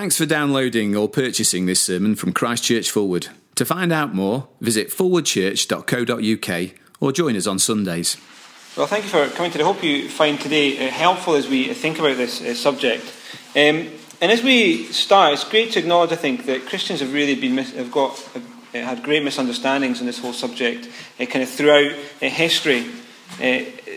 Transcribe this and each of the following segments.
Thanks for downloading or purchasing this sermon from Christchurch Forward. To find out more, visit forwardchurch.co.uk or join us on Sundays. Well, thank you for coming today. I hope you find today uh, helpful as we think about this uh, subject. Um, and as we start, it's great to acknowledge, I think, that Christians have really been have got have, uh, had great misunderstandings on this whole subject, uh, kind of throughout history.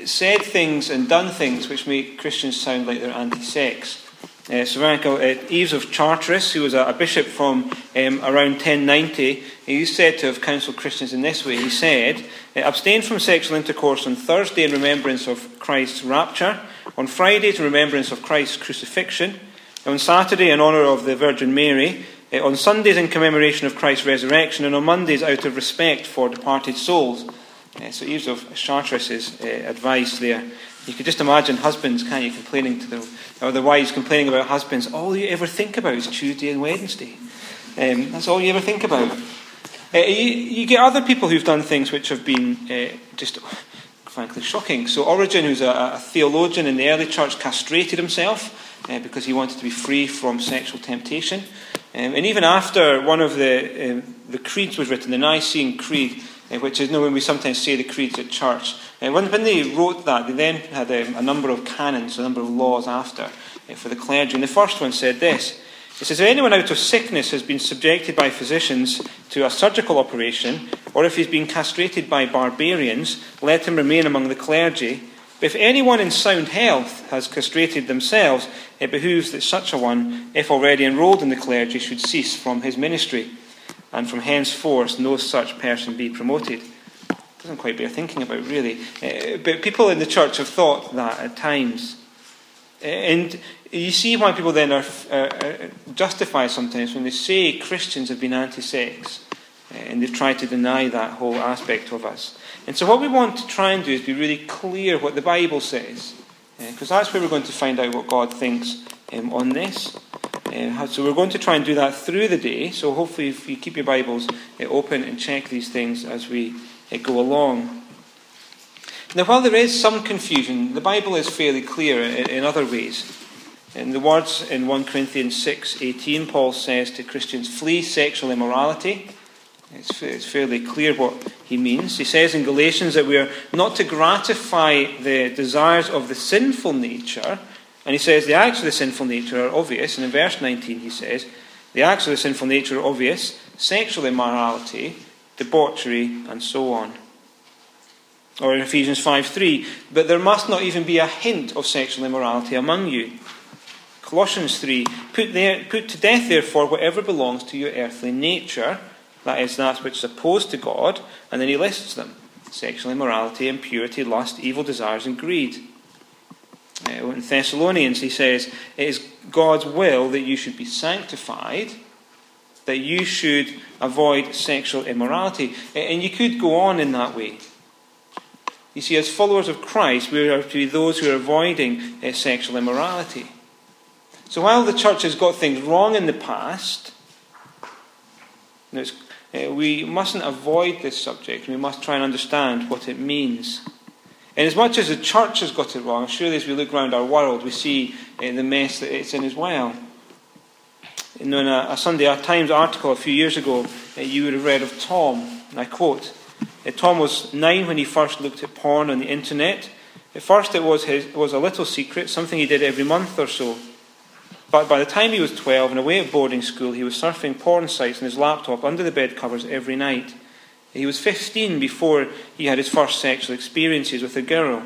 Said things and done things which make Christians sound like they're anti-sex. Uh, so, uh, Yves of Chartres, who was a, a bishop from um, around 1090, he's said to have counselled Christians in this way. He said, uh, Abstain from sexual intercourse on Thursday in remembrance of Christ's rapture, on Friday in remembrance of Christ's crucifixion, on Saturday in honour of the Virgin Mary, uh, on Sundays in commemoration of Christ's resurrection, and on Mondays out of respect for departed souls. Uh, so, Yves of Chartres' uh, advice there. You could just imagine husbands, can't you, complaining to their, or the wives complaining about husbands. All you ever think about is Tuesday and Wednesday. Um, that's all you ever think about. Uh, you, you, get other people who've done things which have been uh, just, frankly, shocking. So Origen, who's a, a, theologian in the early church, castrated himself uh, because he wanted to be free from sexual temptation. Um, and even after one of the, um, the creeds was written, the Nicene Creed, which is you know, when we sometimes say the creeds at church. Uh, when, when, they wrote that, they then had um, a number of canons, a number of laws after uh, for the clergy. And the first one said this It says, If anyone out of sickness has been subjected by physicians to a surgical operation, or if he's been castrated by barbarians, let him remain among the clergy. But if anyone in sound health has castrated themselves, it behooves that such a one, if already enrolled in the clergy, should cease from his ministry and from henceforth no such person be promoted. Doesn't quite bear thinking about, really. Uh, but people in the church have thought that at times. Uh, and you see why people then are uh, uh, justified sometimes when they say Christians have been anti sex. And they try to deny that whole aspect of us. And so, what we want to try and do is be really clear what the Bible says. Because uh, that's where we're going to find out what God thinks um, on this. Uh, so we're going to try and do that through the day. So hopefully, if you keep your Bibles uh, open and check these things as we uh, go along. Now, while there is some confusion, the Bible is fairly clear in, in other ways. In the words in 1 Corinthians 6:18, Paul says to Christians, "Flee sexual immorality." It's, it's fairly clear what he means. He says in Galatians that we are not to gratify the desires of the sinful nature and he says the acts of the sinful nature are obvious. And in verse 19 he says, the acts of the sinful nature are obvious sexual immorality, debauchery, and so on. Or in Ephesians 5 3, but there must not even be a hint of sexual immorality among you. Colossians 3, put, there, put to death, therefore, whatever belongs to your earthly nature, that is, that which is opposed to God, and then he lists them sexual immorality, impurity, lust, evil desires, and greed in Thessalonians, he says, It is God's will that you should be sanctified, that you should avoid sexual immorality. And you could go on in that way. You see, as followers of Christ, we are to be those who are avoiding uh, sexual immorality. So while the church has got things wrong in the past, uh, we mustn't avoid this subject. We must try and understand what it means. And as much as the church has got it wrong, surely as we look around our world, we see uh, the mess that it's in as well. In a, a Sunday Times article a few years ago, uh, you would have read of Tom, and I quote uh, Tom was nine when he first looked at porn on the internet. At first, it was, his, was a little secret, something he did every month or so. But by the time he was 12 and away at boarding school, he was surfing porn sites on his laptop under the bed covers every night. He was 15 before he had his first sexual experiences with a girl.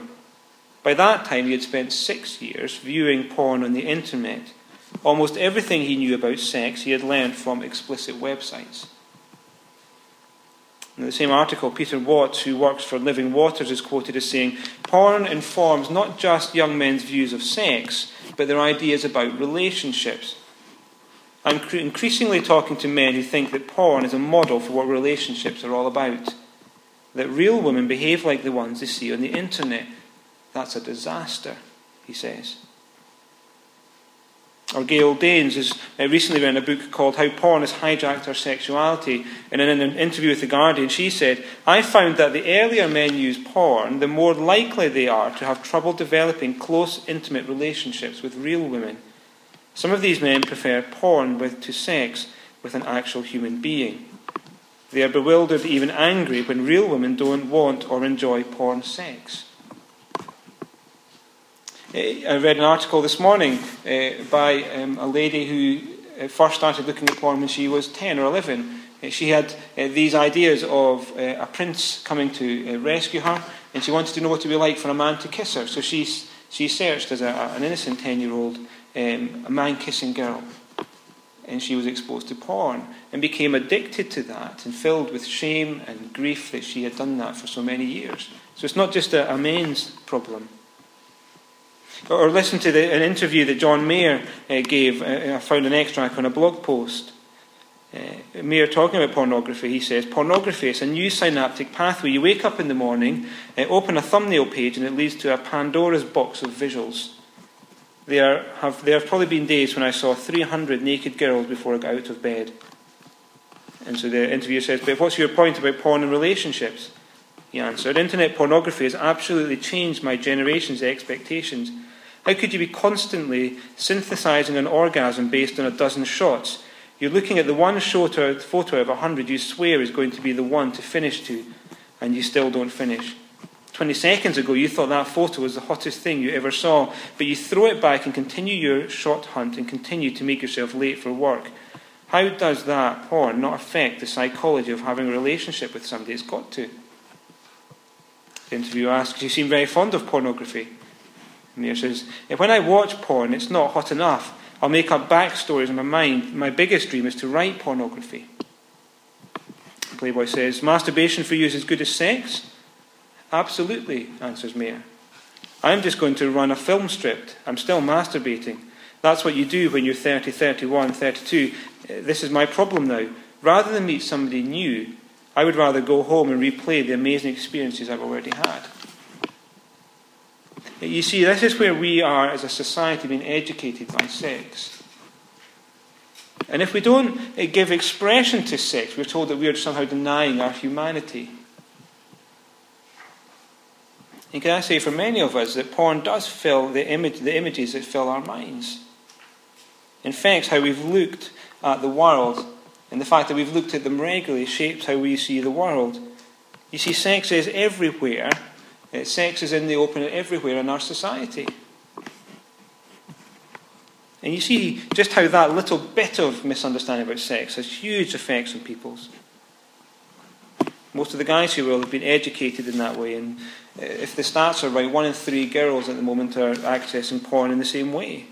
By that time, he had spent six years viewing porn on the internet. Almost everything he knew about sex he had learned from explicit websites. In the same article, Peter Watts, who works for Living Waters, is quoted as saying Porn informs not just young men's views of sex, but their ideas about relationships. I'm increasingly talking to men who think that porn is a model for what relationships are all about. That real women behave like the ones they see on the internet. That's a disaster, he says. Or Gail Dines has uh, recently written a book called How Porn Has Hijacked Our Sexuality. And in an interview with The Guardian, she said, I found that the earlier men use porn, the more likely they are to have trouble developing close, intimate relationships with real women. Some of these men prefer porn with, to sex with an actual human being. They are bewildered, even angry, when real women don't want or enjoy porn sex. Eh, I read an article this morning uh, by um, a lady who uh, first started looking at porn when she was 10 or 11. Uh, she had these ideas of a prince coming to rescue her, and she wanted to know what it would be like for a man to kiss her. So she, she searched as a, an innocent 10 year old um, a man kissing girl and she was exposed to porn and became addicted to that and filled with shame and grief that she had done that for so many years. So it's not just a, a problem. Or listen to the, an interview that John Mayer uh, gave. Uh, I found an extract on a blog post. Uh, Mayer talking about pornography, he says, Pornography is a new synaptic pathway. You wake up in the morning, uh, open a thumbnail page, and it leads to a Pandora's box of visuals. There have, there have probably been days when I saw 300 naked girls before I got out of bed. And so the interviewer says, But what's your point about porn and relationships? He answered, Internet pornography has absolutely changed my generation's expectations. How could you be constantly synthesizing an orgasm based on a dozen shots? You're looking at the one photo of a hundred you swear is going to be the one to finish to, and you still don't finish. 20 seconds ago, you thought that photo was the hottest thing you ever saw, but you throw it back and continue your shot hunt and continue to make yourself late for work. How does that porn not affect the psychology of having a relationship with somebody? It's got to. The interviewer asks, You seem very fond of pornography. He says, If When I watch porn, it's not hot enough. I'll make up backstories in my mind. My biggest dream is to write pornography. Playboy says, Masturbation for you is as good as sex? Absolutely, answers Mayer. I'm just going to run a film strip. I'm still masturbating. That's what you do when you're 30, 31, 32. Uh, this is my problem now. Rather than meet somebody new, I would rather go home and replay the amazing experiences I've already had. You see, this is where we are as a society being educated by sex. And if we don't uh, give expression to sex, we're told that we are somehow denying our humanity. And can I say for many of us that porn does fill the, image, the images that fill our minds? In fact, how we've looked at the world and the fact that we've looked at them regularly shapes how we see the world. You see, sex is everywhere. Uh, sex is in the open everywhere in our society. And you see just how that little bit of misunderstanding about sex has huge effects on people's. Most of the guys who will have been educated in that way, and uh, if the stats are right, one in three girls at the moment are accessing porn in the same way.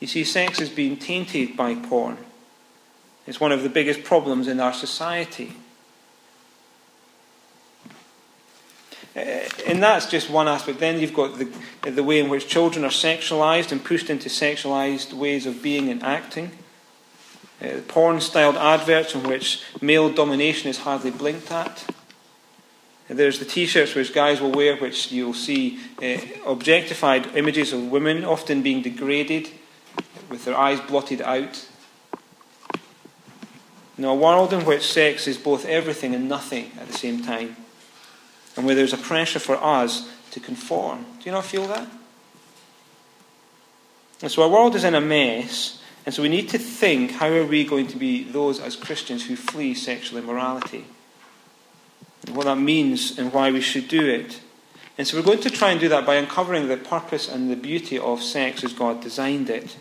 You see, sex is being tainted by porn. It's one of the biggest problems in our society. Uh, and that's just one aspect. Then you've got the, the way in which children are sexualized and pushed into sexualized ways of being and acting. Uh, porn styled adverts in which male domination is hardly blinked at. There's the t shirts which guys will wear, which you'll see uh, objectified images of women, often being degraded, with their eyes blotted out. Know, a world in which sex is both everything and nothing at the same time, and where there's a pressure for us to conform. Do you not feel that? And so our world is in a mess, and so we need to think how are we going to be those as Christians who flee sexual immorality? And what that means and why we should do it. And so we're going to try and do that by uncovering the purpose and the beauty of sex as God designed it.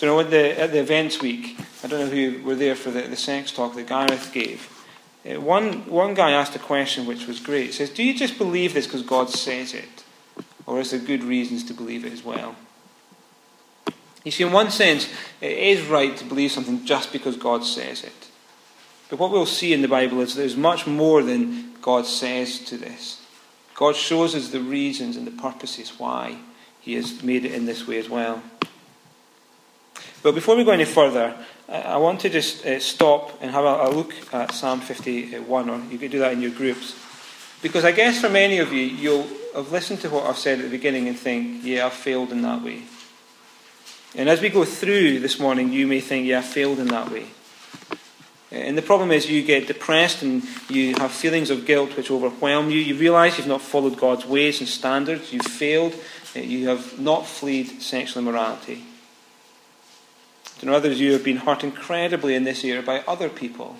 You know, at the, at the events week, I don't know who were there for the, the sex talk that Gareth gave. Uh, one, one guy asked a question which was great. He says, Do you just believe this because God says it? Or is there good reasons to believe it as well? You see, in one sense, it is right to believe something just because God says it. But what we'll see in the Bible is there's much more than God says to this. God shows us the reasons and the purposes why He has made it in this way as well. But before we go any further, I want to just uh, stop and have a, look at Psalm 51, or you could do that in your groups. Because I guess for many of you, you'll have listened to what I've said at the beginning and think, yeah, I've failed in that way. And as we go through this morning, you may think, yeah, I failed in that way. And the problem is, you get depressed and you have feelings of guilt which overwhelm you. You realize you've not followed God's ways and standards. You've failed. you have not fled sexual immorality. Know others you have been hurt incredibly in this area by other people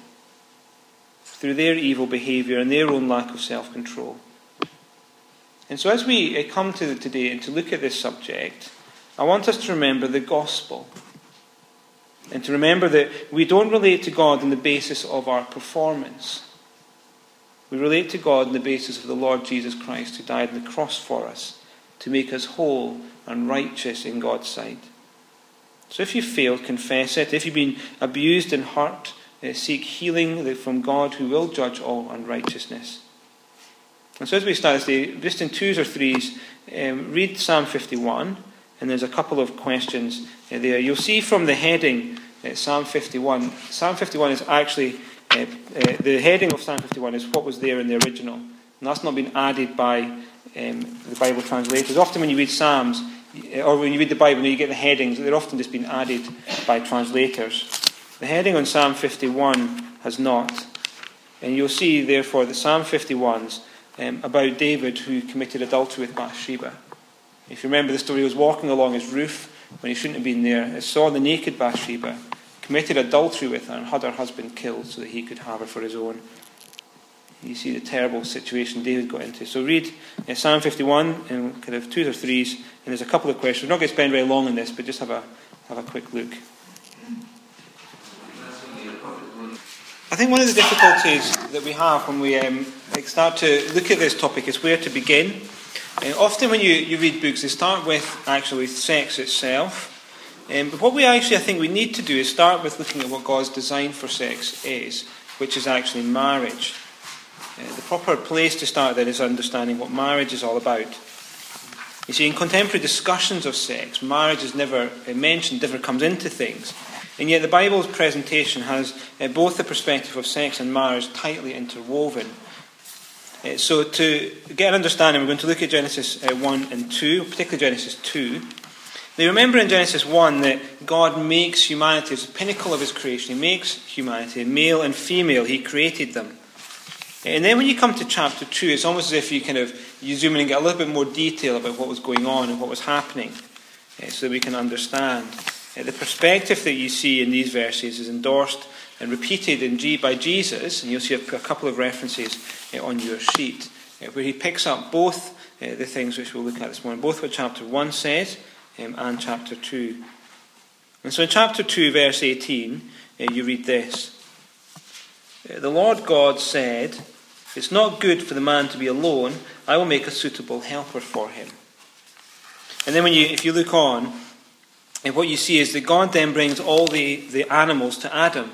through their evil behaviour and their own lack of self control. And so, as we uh, come to today and to look at this subject, I want us to remember the gospel. And to remember that we don't relate to God on the basis of our performance. We relate to God on the basis of the Lord Jesus Christ, who died on the cross for us to make us whole and righteous in God's sight. So if you failed, confess it. If you've been abused and hurt, uh, seek healing from God who will judge all unrighteousness. And so as we start this day, just in twos or threes, um, read Psalm 51, and there's a couple of questions uh, there. You'll see from the heading, uh, Psalm 51, Psalm 51 is actually, uh, the heading of Psalm 51 is what was there in the original. And that's not been added by um, the Bible translators. Often when you read Psalms, or when you read the Bible you get the headings, they're often just been added by translators. The heading on Psalm 51 has not. And you'll see, therefore, that Psalm 51's um, about David who committed adultery with Bathsheba. If you remember the story, he was walking along his roof when he shouldn't have been there, he saw the naked Bathsheba, committed adultery with her, and had her husband killed so that he could have her for his own. You see the terrible situation David got into. So read uh, Psalm 51 in kind of twos or threes, and there's a couple of questions. We're not going to spend very long on this, but just have a, have a quick look. I think one of the difficulties that we have when we um, start to look at this topic is where to begin. Uh, often when you, you read books, they start with actually sex itself. Um, but what we actually, I think, we need to do is start with looking at what God's design for sex is, which is actually marriage. Uh, the proper place to start then is understanding what marriage is all about. You see, in contemporary discussions of sex, marriage is never uh, mentioned, never comes into things. And yet the Bible's presentation has uh, both the perspective of sex and marriage tightly interwoven. Uh, so to get an understanding, we're going to look at Genesis uh, 1 and 2, particularly Genesis 2. Now remember in Genesis 1 that God makes humanity as the pinnacle of his creation. He makes humanity, male and female. He created them. And then when you come to chapter 2, it's almost as if you kind of you zoom in and get a little bit more detail about what was going on and what was happening uh, so that we can understand. The perspective that you see in these verses is endorsed and repeated in G by Jesus, and you'll see a, couple of references uh, on your sheet, uh, where he picks up both uh, the things which we'll look at this morning, both what chapter 1 says um, and chapter 2. And so in chapter 2, verse 18, uh, you read this The Lord God said, It's not good for the man to be alone, I will make a suitable helper for him. And then when you, if you look on, and what you see is that God then brings all the, the animals to Adam.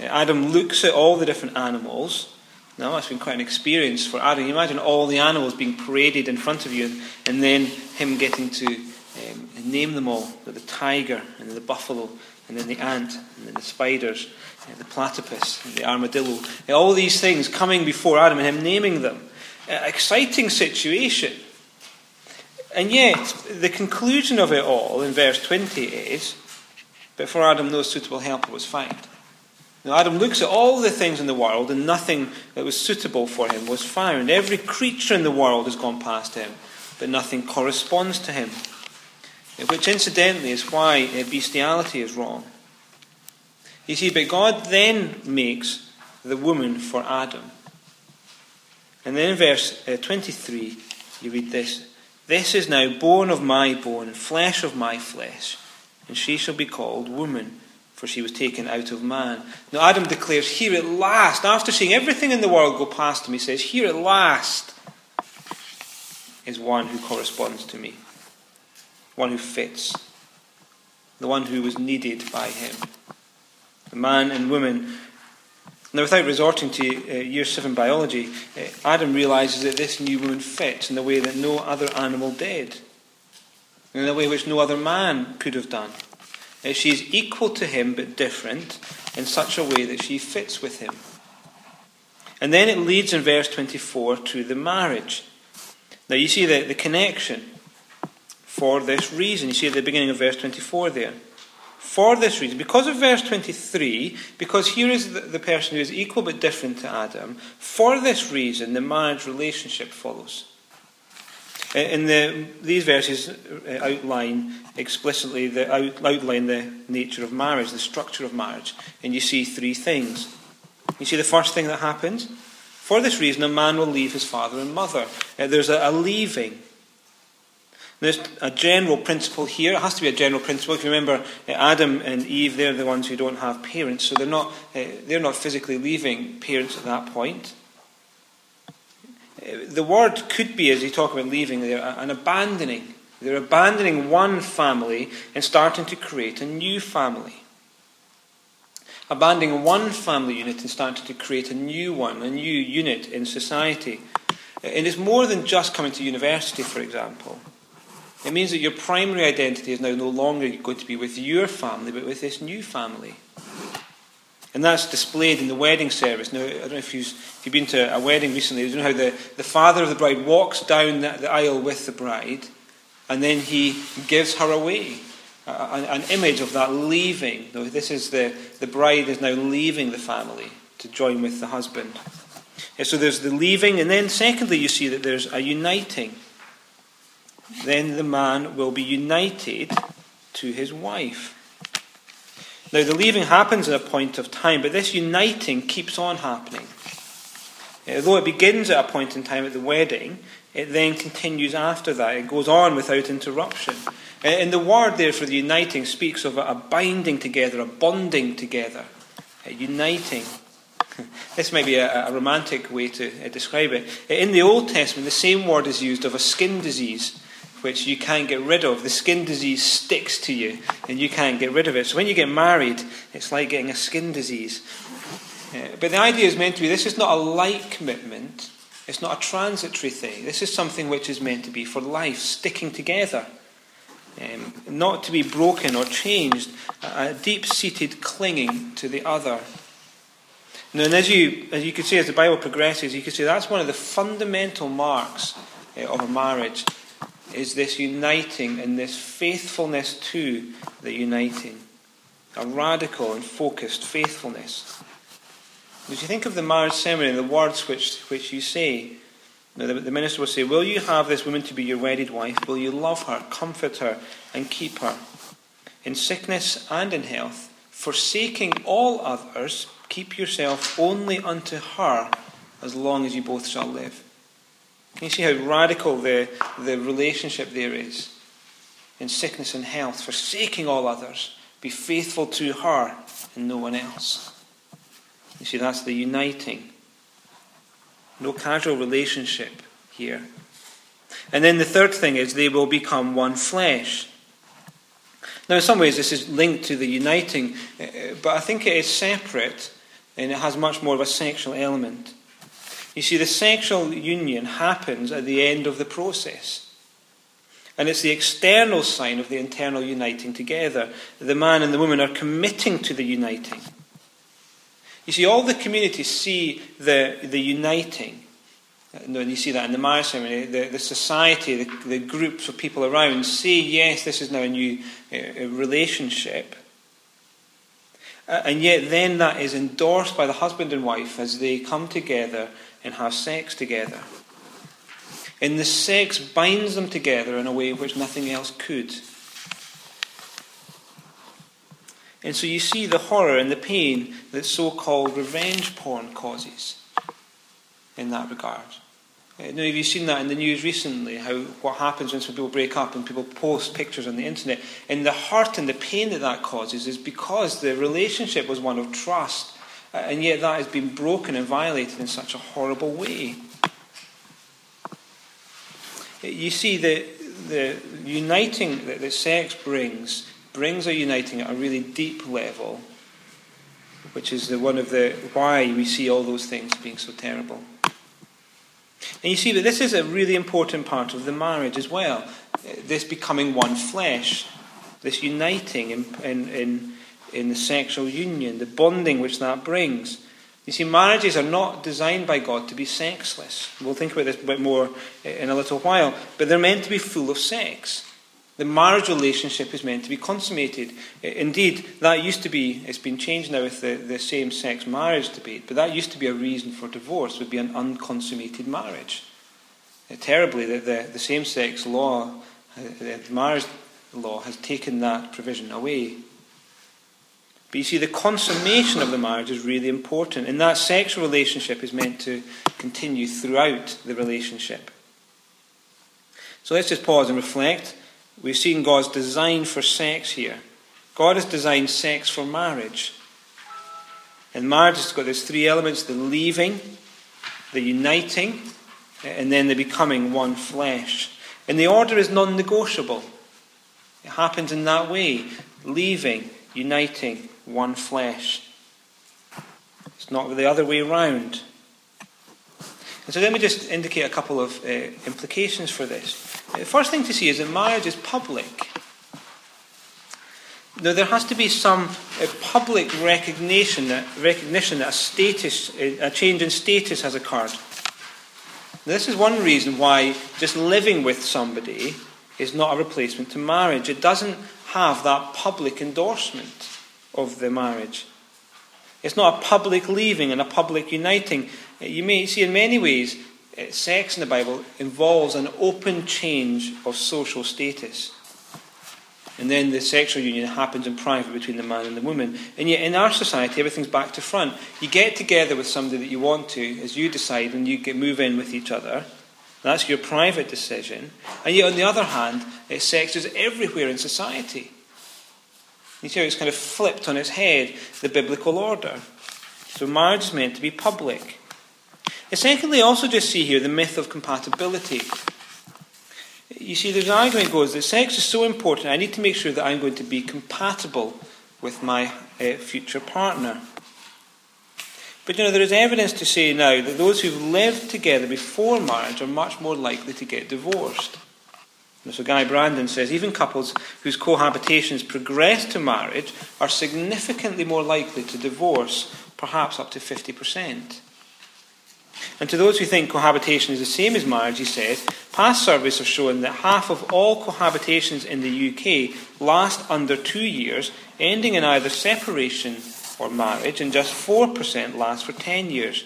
Uh, Adam looks at all the different animals. Now, that's been quite an experience for Adam. You imagine all the animals being paraded in front of you, and then him getting to um, name them all the tiger, and the buffalo, and then the ant, and then the spiders, and the platypus, and the armadillo. And all these things coming before Adam, and him naming them. Uh, exciting situation. And yet, the conclusion of it all in verse 20 is But for Adam, no suitable helper was found. Now, Adam looks at all the things in the world, and nothing that was suitable for him was found. Every creature in the world has gone past him, but nothing corresponds to him. Which, incidentally, is why bestiality is wrong. You see, but God then makes the woman for Adam. And then in verse uh, 23, you read this this is now bone of my bone flesh of my flesh, and she shall be called woman, for she was taken out of man. Now Adam declares, Here at last, after seeing everything in the world go past him, he says, Here at last is one who corresponds to me, one who fits, the one who was needed by him. The man and woman now, without resorting to uh, year 7 biology, uh, Adam realizes that this new woman fits in the way that no other animal did, in the way which no other man could have done. She is equal to him but different in such a way that she fits with him. And then it leads in verse 24 to the marriage. Now, you see the, the connection for this reason. You see at the beginning of verse 24 there. For this reason, because of verse 23, because here is the, the person who is equal but different to Adam, for this reason the marriage relationship follows. In the, these verses uh, outline explicitly the out, outline the nature of marriage, the structure of marriage, and you see three things. You see the first thing that happens. For this reason, a man will leave his father and mother. Uh, there's a, a leaving. There's a general principle here. It has to be a general principle. If you remember, uh, Adam and Eve, they're the ones who don't have parents, so they're not, uh, they're not physically leaving parents at that point. The word could be, as you talk about leaving there, an abandoning. They're abandoning one family and starting to create a new family. Abandoning one family unit and starting to create a new one, a new unit in society. And it's more than just coming to university, for example. It means that your primary identity is now no longer going to be with your family, but with this new family. And that's displayed in the wedding service. Now, I don't know if you've, if you've been to a wedding recently, you know how the, the father of the bride walks down the, the aisle with the bride, and then he gives her away. Uh, an, an, image of that leaving. This is the, the bride is now leaving the family to join with the husband. So there's the leaving, and then secondly, you see that there's a uniting then the man will be united to his wife. Now, the leaving happens at a point of time, but this uniting keeps on happening. Uh, Although it begins at a point in time at the wedding, it then continues after that. It goes on without interruption. Uh, and the word there for the uniting speaks of a binding together, a bonding together, a uniting. This may be a, a romantic way to uh, describe it. In the Old Testament, the same word is used of a skin disease which you can't get rid of. The skin disease sticks to you and you can't get rid of it. So when you get married, it's like getting a skin disease. Uh, but the idea is meant to be this is not a light commitment, it's not a transitory thing. This is something which is meant to be for life, sticking together. Um, not to be broken or changed, a deep seated clinging to the other. Now, and as you, as you can see, as the Bible progresses, you can see that's one of the fundamental marks uh, of a marriage is this uniting and this faithfulness to the uniting. A radical and focused faithfulness. As you think of the marriage ceremony and the words which, which you say, the, the minister will say, Will you have this woman to be your wedded wife? Will you love her, comfort her, and keep her? In sickness and in health, forsaking all others, keep yourself only unto her as long as you both shall live. Can you see how radical the, the relationship there is? In sickness and health, forsaking all others, be faithful to her and no one else. You see, that's the uniting. No casual relationship here. And then the third thing is they will become one flesh. Now, in some ways, this is linked to the uniting, uh, but I think it is separate and it has much more of a sexual element. You see, the sexual union happens at the end of the process. And it's the external sign of the internal uniting together. The man and the woman are committing to the uniting. You see, all the communities see the, the uniting. And you see that in the marriage ceremony. The, the society, the, the groups of people around see, yes, this is now a new uh, relationship. Uh, and yet, then that is endorsed by the husband and wife as they come together and have sex together. And the sex binds them together in a way which nothing else could. And so you see the horror and the pain that so called revenge porn causes in that regard. Uh, now, have you seen that in the news recently? How what happens when some people break up and people post pictures on the internet? And the hurt and the pain that that causes is because the relationship was one of trust Uh, and yet that has been broken and violated in such a horrible way. You see, the, the uniting that, that sex brings brings a uniting at a really deep level, which is the, one of the why we see all those things being so terrible. And you see that this is a really important part of the marriage as well. This becoming one flesh, this uniting in, in, in in the sexual union, the bonding which that brings. You see, marriages are not designed by God to be sexless. We'll think about this a bit more eh, in a little while, but they're meant to be full of sex. The marriage relationship is meant to be consummated. Eh, indeed, that used to be, it's been changed now with the, the same sex marriage debate, but that used to be a reason for divorce, would be an unconsummated marriage. Eh, terribly that the, the same sex law, uh, the marriage law, has taken that provision away. But you see, the consummation of the marriage is really important, and that sexual relationship is meant to continue throughout the relationship. So let's just pause and reflect. We've seen God's design for sex here. God has designed sex for marriage. And marriage has got these three elements the leaving, the uniting, and then the becoming one flesh. And the order is non negotiable. It happens in that way leaving, uniting, one flesh. It's not the other way round. And so let me just indicate a couple of uh, implications for this. The first thing to see is that marriage is public. Now, there has to be some uh, public recognition that, recognition that a, status, a change in status has occurred. Now, this is one reason why just living with somebody is not a replacement to marriage. It doesn't have that public endorsement of the marriage. It's not a public leaving and a public uniting. You may see in many ways uh, sex in the Bible involves an open change of social status. And then the sexual union happens in private between the man and the woman. And yet in our society, everything's back to front. You get together with somebody that you want to, as you decide, and you get, move in with each other. That's your private decision. And yet, on the other hand, uh, sex is everywhere in society. You see how it's kind of flipped on its head, the biblical order. So marriage is meant to be public. And secondly, also just see here the myth of compatibility. You see, there's an argument goes that sex is so important, I need to make sure that I'm going to be compatible with my uh, future partner. But you know, there is evidence to say now that those who've lived together before marriage are much more likely to get divorced. So Guy Brandon says even couples whose cohabitations progress to marriage are significantly more likely to divorce, perhaps up to 50%. And to those who think cohabitation is the same as marriage, he says, past surveys have shown that half of all cohabitations in the UK last under two years, ending in either separation or marriage, and just 4% last for 10 years.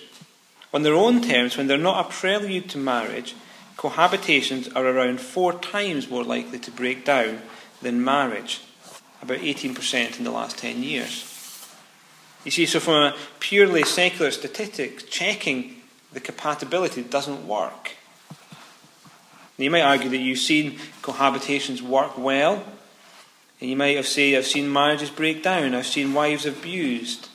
On their own terms, when they're not a prelude to marriage, cohabitations are around four times more likely to break down than marriage, about 18% in the last 10 years. You see, so from a purely secular statistic, checking the compatibility doesn't work. you might argue that you've seen cohabitations work well, and you might have said, I've seen marriages break down, I've seen wives abused.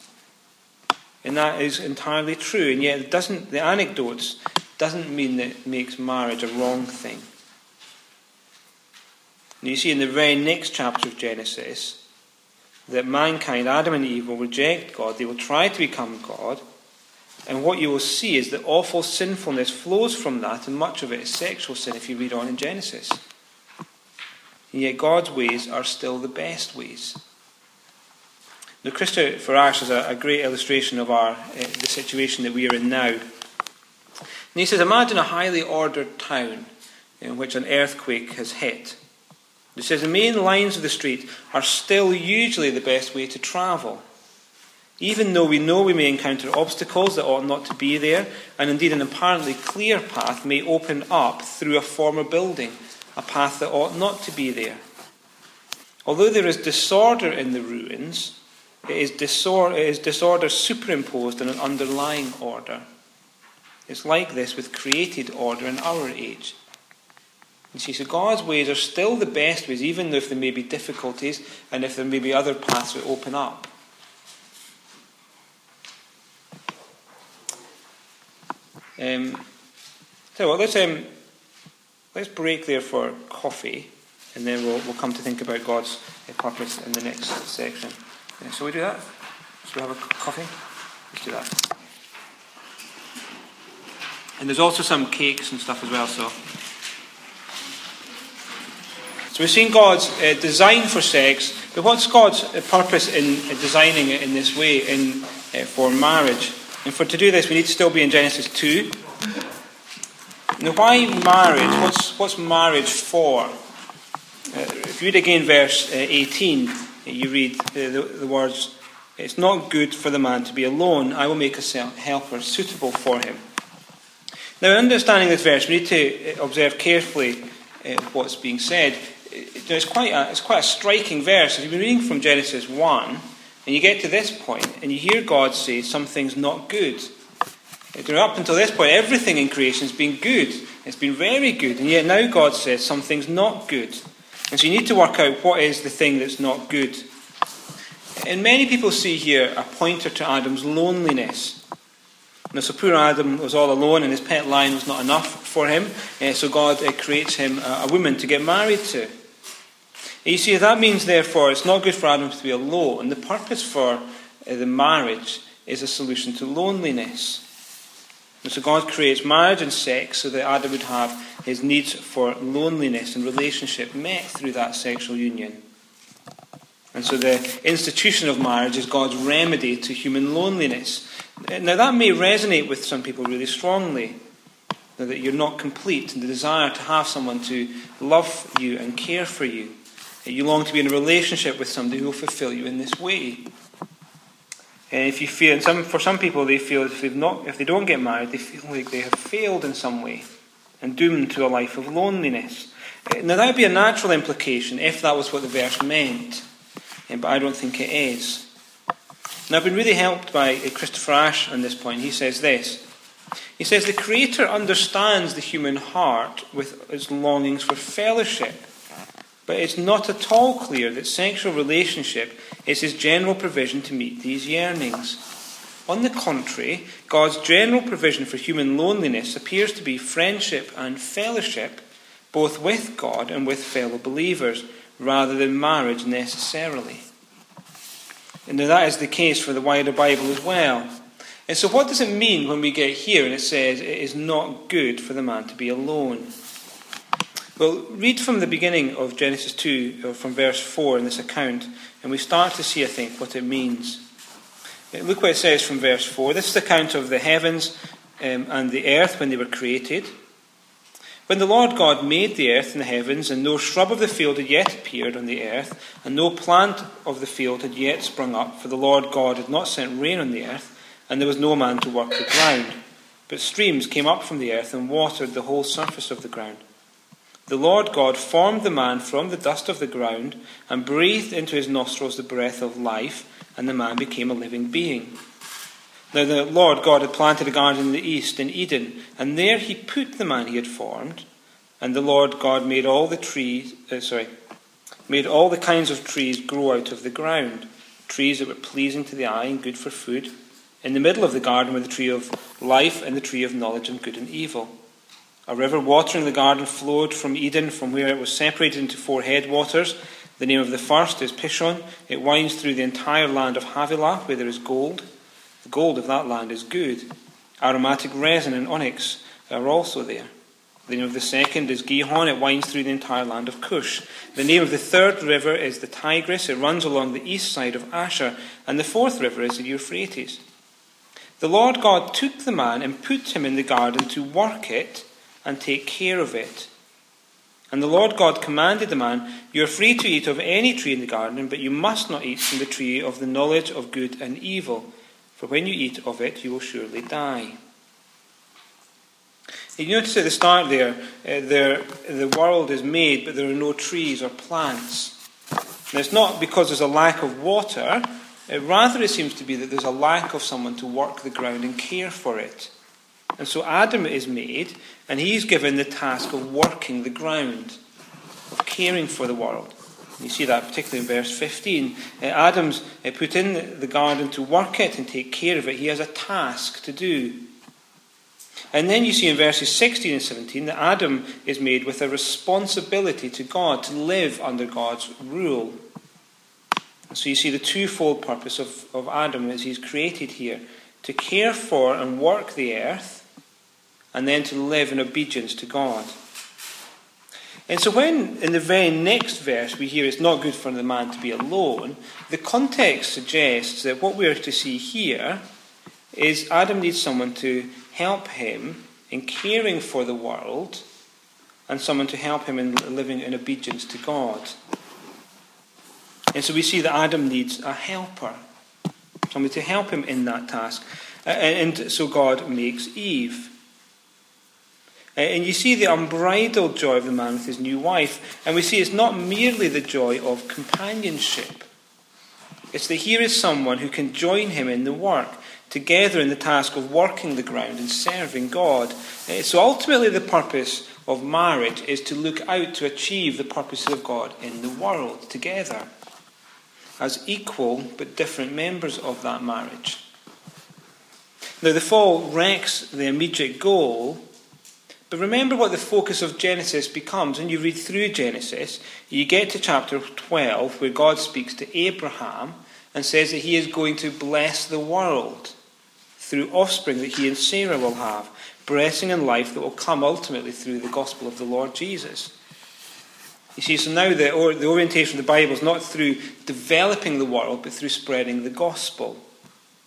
And that is entirely true, and yet it doesn't, the anecdotes doesn't mean that it makes marriage a wrong thing. You see in the very next chapter of Genesis that mankind, Adam and Eve, will reject God, they will try to become God, and what you will see is that awful sinfulness flows from that, and much of it is sexual sin if you read on in Genesis. And yet God's ways are still the best ways. Now, Christopher Ash is a, a great illustration of our, uh, the situation that we are in now. And he says, Imagine a highly ordered town in which an earthquake has hit. He says the main lines of the street are still usually the best way to travel even though we know we may encounter obstacles that ought not to be there, and indeed an apparently clear path may open up through a former building, a path that ought not to be there. Although there is disorder in the ruins, it is, disorder, it is disorder superimposed on an underlying order. It's like this with created order in our age. You see, so God's ways are still the best ways, even if there may be difficulties and if there may be other paths that open up. Um, so let's um, let's break there for coffee, and then we'll we'll come to think about God's purpose in the next section. Yeah, so we do that. Shall we have a coffee? Let's do that. And there's also some cakes and stuff as well. So. So we've seen God's uh, design for sex, but what's God's uh, purpose in uh, designing it in this way in, uh, for marriage? And for to do this, we need to still be in Genesis 2. Now, why marriage? What's, what's marriage for? Uh, if you read again verse uh, 18, you read the, the words, It's not good for the man to be alone. I will make a helper suitable for him. Now, in understanding this verse, we need to uh, observe carefully uh, what's being said. It's quite, a, it's quite a striking verse. If you've been reading from Genesis 1, and you get to this point, and you hear God say something's not good. Up until this point, everything in creation has been good. It's been very good. And yet now God says something's not good. And so you need to work out what is the thing that's not good. And many people see here a pointer to Adam's loneliness. Now, so poor Adam was all alone, and his pet lion was not enough for him. Uh, so God uh, creates him a, a, woman to get married to. And you see, that means, therefore, it's not good for Adam to be alone. And the purpose for uh, the marriage is a solution to loneliness. And so God creates marriage and sex so that Adam would have his needs for loneliness and relationship met through that sexual union. And so the institution of marriage is God's remedy to human loneliness. Now, that may resonate with some people really strongly. That you're not complete, and the desire to have someone to love you and care for you. You long to be in a relationship with somebody who will fulfill you in this way. And if you feel, and some, for some people, they feel if, they've not, if they don't get married, they feel like they have failed in some way and doomed to a life of loneliness. Eh, now, that would be a natural implication if that was what the verse meant, eh, but I don't think it is. Now, I've been really helped by uh, Christopher Ash on this point. He says this He says, The Creator understands the human heart with its longings for fellowship, but it's not at all clear that sexual relationship is His general provision to meet these yearnings. On the contrary, God's general provision for human loneliness appears to be friendship and fellowship, both with God and with fellow believers, rather than marriage necessarily. And that is the case for the wider Bible as well. And so, what does it mean when we get here and it says it is not good for the man to be alone? Well, read from the beginning of Genesis 2, or from verse 4 in this account, and we start to see, I think, what it means. Look what it says from verse 4. This is the account of the heavens um, and the earth when they were created. When the Lord God made the earth and the heavens, and no shrub of the field had yet appeared on the earth, and no plant of the field had yet sprung up, for the Lord God had not sent rain on the earth, and there was no man to work the ground. But streams came up from the earth and watered the whole surface of the ground. The Lord God formed the man from the dust of the ground, and breathed into his nostrils the breath of life, and the man became a living being. Now the Lord God had planted a garden in the east, in Eden, and there he put the man he had formed. And the Lord God made all the trees, uh, sorry, made all the kinds of trees grow out of the ground, trees that were pleasing to the eye and good for food. In the middle of the garden were the tree of life and the tree of knowledge of good and evil. A river watering the garden flowed from Eden, from where it was separated into four headwaters. The name of the first is Pishon. It winds through the entire land of Havilah, where there is gold. The gold of that land is good. Aromatic resin and onyx are also there. The name of the second is Gihon. It winds through the entire land of Cush. The name of the third river is the Tigris. It runs along the east side of Ashur. And the fourth river is the Euphrates. The Lord God took the man and put him in the garden to work it and take care of it. And the Lord God commanded the man, You are free to eat of any tree in the garden, but you must not eat from the tree of the knowledge of good and evil for when you eat of it, you will surely die. You notice at the start there, uh, there, the world is made, but there are no trees or plants. And it's not because there's a lack of water, uh, rather, it seems to be that there's a lack of someone to work the ground and care for it. And so Adam is made, and he's given the task of working the ground, of caring for the world. You see that particularly in verse 15. Uh, Adam's uh, put in the garden to work it and take care of it. He has a task to do. And then you see in verses 16 and 17 that Adam is made with a responsibility to God to live under God's rule. So you see the twofold purpose of, of Adam as he's created here to care for and work the earth, and then to live in obedience to God. And so, when in the very next verse we hear it's not good for the man to be alone, the context suggests that what we are to see here is Adam needs someone to help him in caring for the world and someone to help him in living in obedience to God. And so we see that Adam needs a helper, somebody to help him in that task. And so God makes Eve. And you see the unbridled joy of the man with his new wife. And we see it's not merely the joy of companionship, it's that here is someone who can join him in the work, together in the task of working the ground and serving God. Uh, so ultimately, the purpose of marriage is to look out to achieve the purposes of God in the world together as equal but different members of that marriage. Now, the fall wrecks the immediate goal, but remember what the focus of Genesis becomes. When you read through Genesis, you get to chapter 12, where God speaks to Abraham and says that he is going to bless the world through offspring that he and Sarah will have, blessing and life that will come ultimately through the gospel of the Lord Jesus. You see, so now the, or, the orientation of the Bible is not through developing the world, but through spreading the gospel.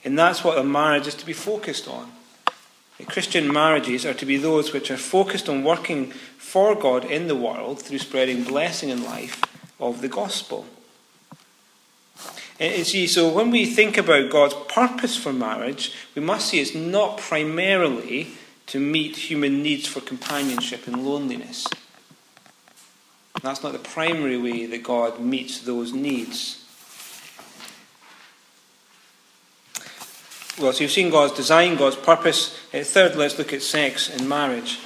And that's what a marriage is to be focused on. Christian marriages are to be those which are focused on working for God in the world through spreading blessing and life of the gospel. And see, so when we think about God's purpose for marriage, we must see it's not primarily to meet human needs for companionship and loneliness. That's not the primary way that God meets those needs. Well, so you've seen God's design, God's purpose. Uh, third, let's look at sex and marriage.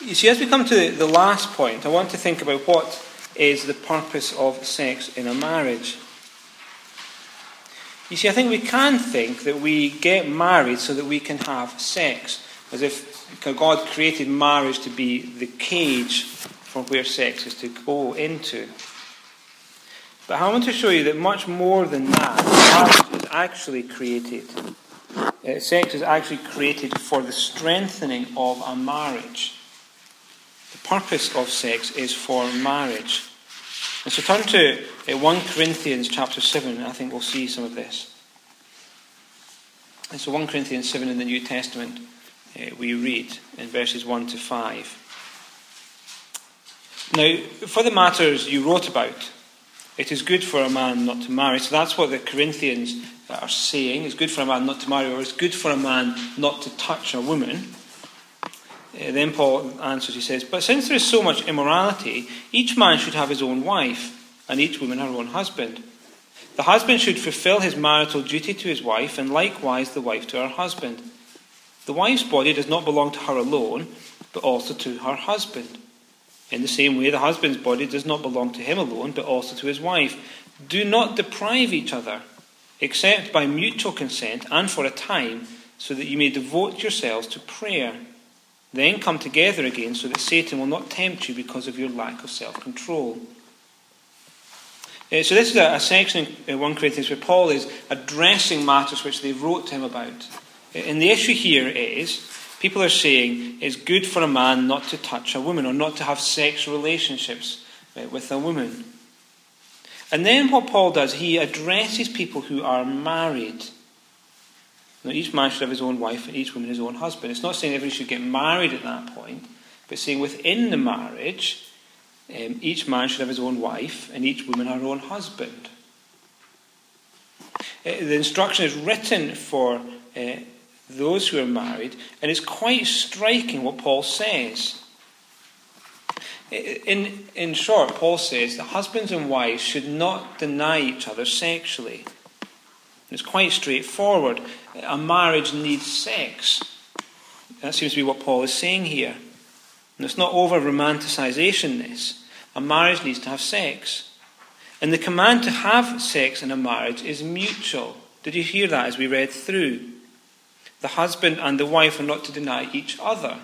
You see, as we come to the last point, I want to think about what is the purpose of sex in a marriage. You see, I think we can think that we get married so that we can have sex, as if God created marriage to be the cage for where sex is to go into. But I want to show you that much more than that, actually created. Uh, sex is actually created for the strengthening of a marriage. The purpose of sex is for marriage. And so turn to uh, 1 Corinthians chapter 7, I think we'll see some of this. And so 1 Corinthians 7 in the New Testament, uh, we read in verses 1 to 5. Now, for the matters you wrote about, it is good for a man not to marry. So that's what the Corinthians are saying. It's good for a man not to marry, or it's good for a man not to touch a woman. Uh, then Paul answers, he says, But since there is so much immorality, each man should have his own wife, and each woman her own husband. The husband should fulfill his marital duty to his wife, and likewise the wife to her husband. The wife's body does not belong to her alone, but also to her husband. In the same way, the husband's body does not belong to him alone, but also to his wife. Do not deprive each other, except by mutual consent and for a time, so that you may devote yourselves to prayer. Then come together again, so that Satan will not tempt you because of your lack of self control. Uh, so, this is a, section in 1 Corinthians where Paul is addressing matters which they wrote to him about. Uh, and the issue here is People are saying it's good for a man not to touch a woman or not to have sex relationships uh, with a woman. And then what Paul does, he addresses people who are married. Now, each man should have his own wife and each woman his own husband. It's not saying everybody should get married at that point, but saying within the marriage, um, each man should have his own wife and each woman her own husband. Uh, the instruction is written for uh, those who are married, and it's quite striking what Paul says. In, in short, Paul says that husbands and wives should not deny each other sexually. It's quite straightforward. A marriage needs sex. That seems to be what Paul is saying here. And it's not over romanticization, this. A marriage needs to have sex. And the command to have sex in a marriage is mutual. Did you hear that as we read through? the husband and the wife are not to deny each other.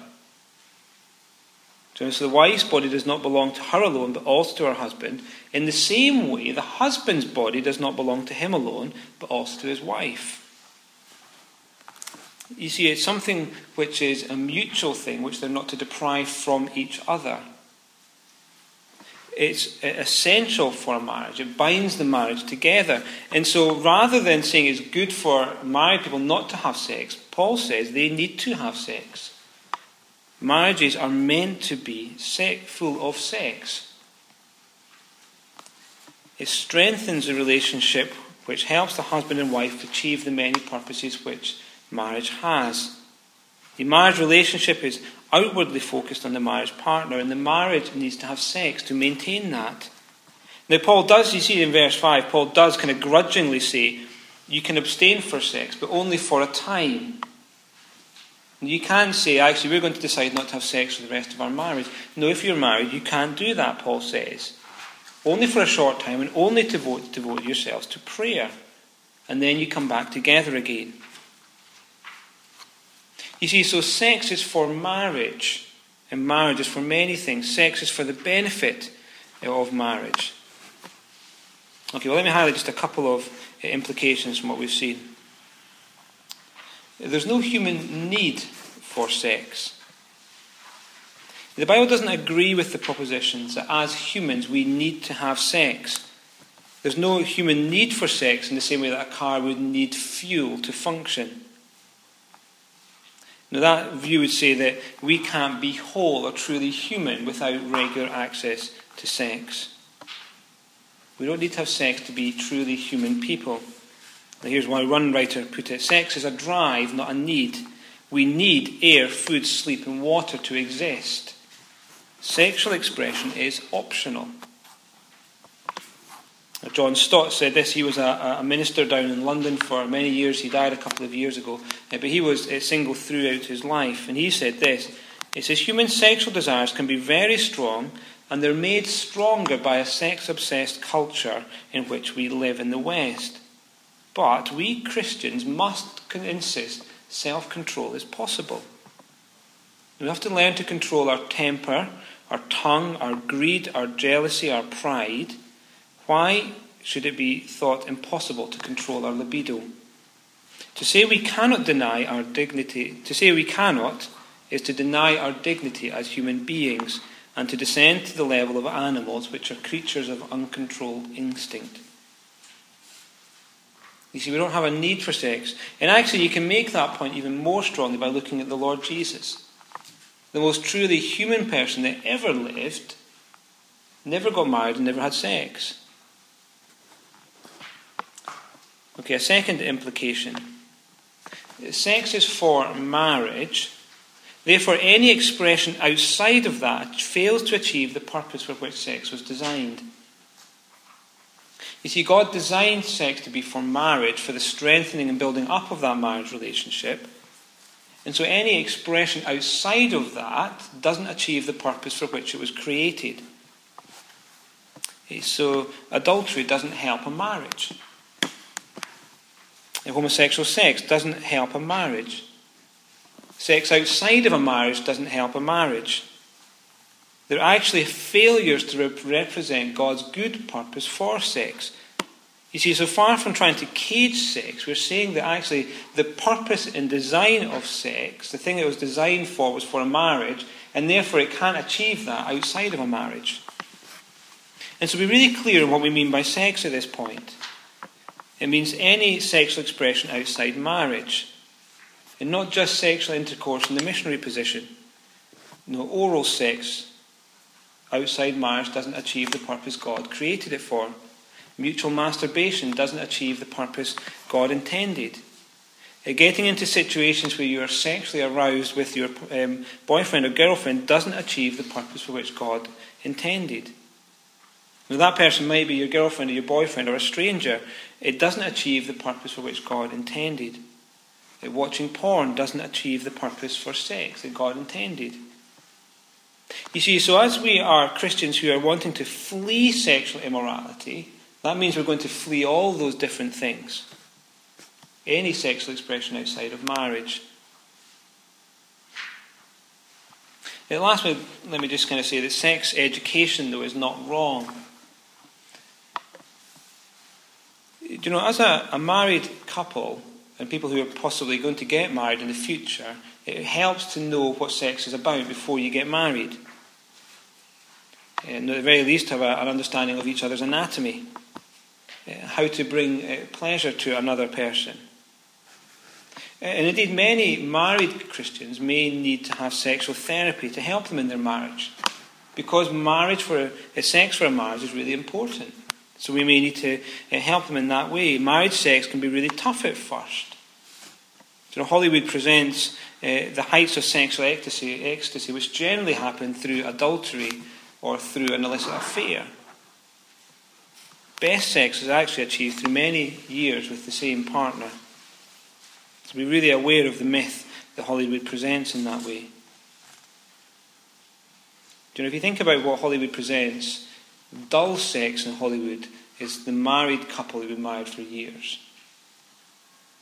So the wife's body does not belong to her alone, but also to her husband. In the same way, the husband's body does not belong to him alone, but also to his wife. You see, it's something which is a mutual thing, which they're not to deprive from each other. It's essential for a marriage. It binds the marriage together. And so rather than saying it's good for married people not to have sex, Paul says they need to have sex. Marriages are meant to be full of sex. It strengthens the relationship which helps the husband and wife achieve the many purposes which marriage has. The marriage relationship is outwardly focused on the marriage partner, and the marriage needs to have sex to maintain that. Now, Paul does, you see in verse 5, Paul does kind of grudgingly say, you can abstain for sex, but only for a time. You can't say, actually, we're going to decide not to have sex for the rest of our marriage. No, if you're married, you can't do that, Paul says. Only for a short time and only to devote, devote yourselves to prayer. And then you come back together again. You see, so sex is for marriage, and marriage is for many things. Sex is for the benefit of marriage. Okay, well, let me highlight just a couple of implications from what we've seen. There's no human need for sex. The Bible doesn't agree with the propositions that as humans we need to have sex. There's no human need for sex in the same way that a car would need fuel to function. Now, that view would say that we can't be whole or truly human without regular access to sex. We don't need to have sex to be truly human people. Here's why one writer put it sex is a drive, not a need. We need air, food, sleep, and water to exist. Sexual expression is optional. John Stott said this. He was a, a, minister down in London for many years. He died a couple of years ago. Uh, but he was uh, single throughout his life. And he said this He says, Human sexual desires can be very strong, and they're made stronger by a sex obsessed culture in which we live in the West. But we Christians must insist self control is possible. We have to learn to control our temper, our tongue, our greed, our jealousy, our pride why should it be thought impossible to control our libido? To say we cannot deny our dignity, to say we cannot, is to deny our dignity as human beings and to descend to the level of animals, which are creatures of uncontrolled instinct. You see, we don't have a need for sex. And actually, you can make that point even more strongly by looking at the Lord Jesus. The most truly human person that ever lived, never got married and never had sex. Okay, a second implication. Sex is for marriage. Therefore, any expression outside of that fails to achieve the purpose for which sex was designed. You see, God designed sex to be for marriage, for the strengthening and building up of that marriage relationship. And so any expression outside of that doesn't achieve the purpose for which it was created. Eh, so adultery doesn't help a marriage eh, homosexual sex doesn't help a marriage. Sex outside of a marriage doesn't help a marriage. They're actually failures to represent God's good purpose for sex. You see, so far from trying to cage sex, we're saying that actually the purpose and design of sex, the thing it was designed for, was for a marriage, and therefore it can't achieve that outside of a marriage. And so be really clear on what we mean by sex at this point. It means any sexual expression outside marriage, and not just sexual intercourse in the missionary position. No, oral sex outside marriage doesn't achieve the purpose God created it for. Mutual masturbation doesn't achieve the purpose God intended. Uh, getting into situations where you are sexually aroused with your um, boyfriend or girlfriend doesn't achieve the purpose for which God intended. Now, that person might be your girlfriend or your boyfriend or a stranger. It doesn't achieve the purpose for which God intended. Watching porn doesn't achieve the purpose for sex that God intended. You see, so as we are Christians who are wanting to flee sexual immorality, that means we're going to flee all those different things. Any sexual expression outside of marriage. Now, last, let me just kind of say that sex education, though, is not wrong. you know, as a, a married couple and people who are possibly going to get married in the future, it helps to know what sex is about before you get married. And at the very least, have a, an understanding of each other's anatomy, uh, how to bring uh, pleasure to another person. Uh, and indeed, many married Christians may need to have sexual therapy to help them in their marriage, because marriage for sex for a marriage is really important. So we may need to help them in that way. Marriage sex can be really tough at first. You know, Hollywood presents uh, the heights of sexual ecstasy, ecstasy, which generally happen through adultery or through an illicit affair. Best sex is actually achieved through many years with the same partner. To be really aware of the myth that Hollywood presents in that way. Do you know, if you think about what Hollywood presents, dull sex in Hollywood is the married couple who've been married for years.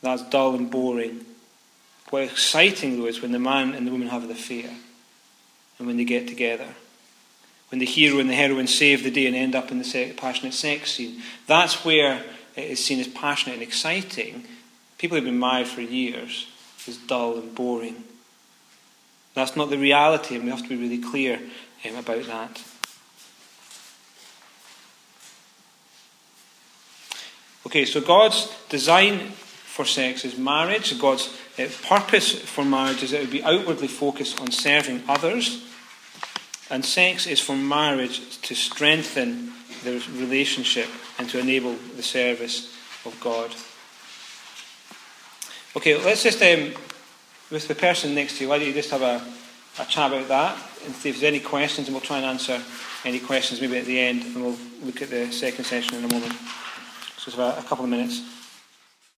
That's dull and boring. What exciting, though, is when the man and the woman have the affair and when they get together. When the hero and the heroine save the day and end up in the passionate sex scene. That's where it is seen as passionate and exciting. People who've been married for years is dull and boring. That's not the reality, and we have to be really clear um, about that. Okay, so God's design for sex is marriage. God's purpose for marriage is that it would be outwardly focused on serving others. And sex is for marriage to strengthen the relationship and to enable the service of God. Okay, let's just, um, with the person next to you, why don't you just have a, a chat about that and see if there's any questions, and we'll try and answer any questions maybe at the end, and we'll look at the second session in a moment. So, it's about a couple of minutes.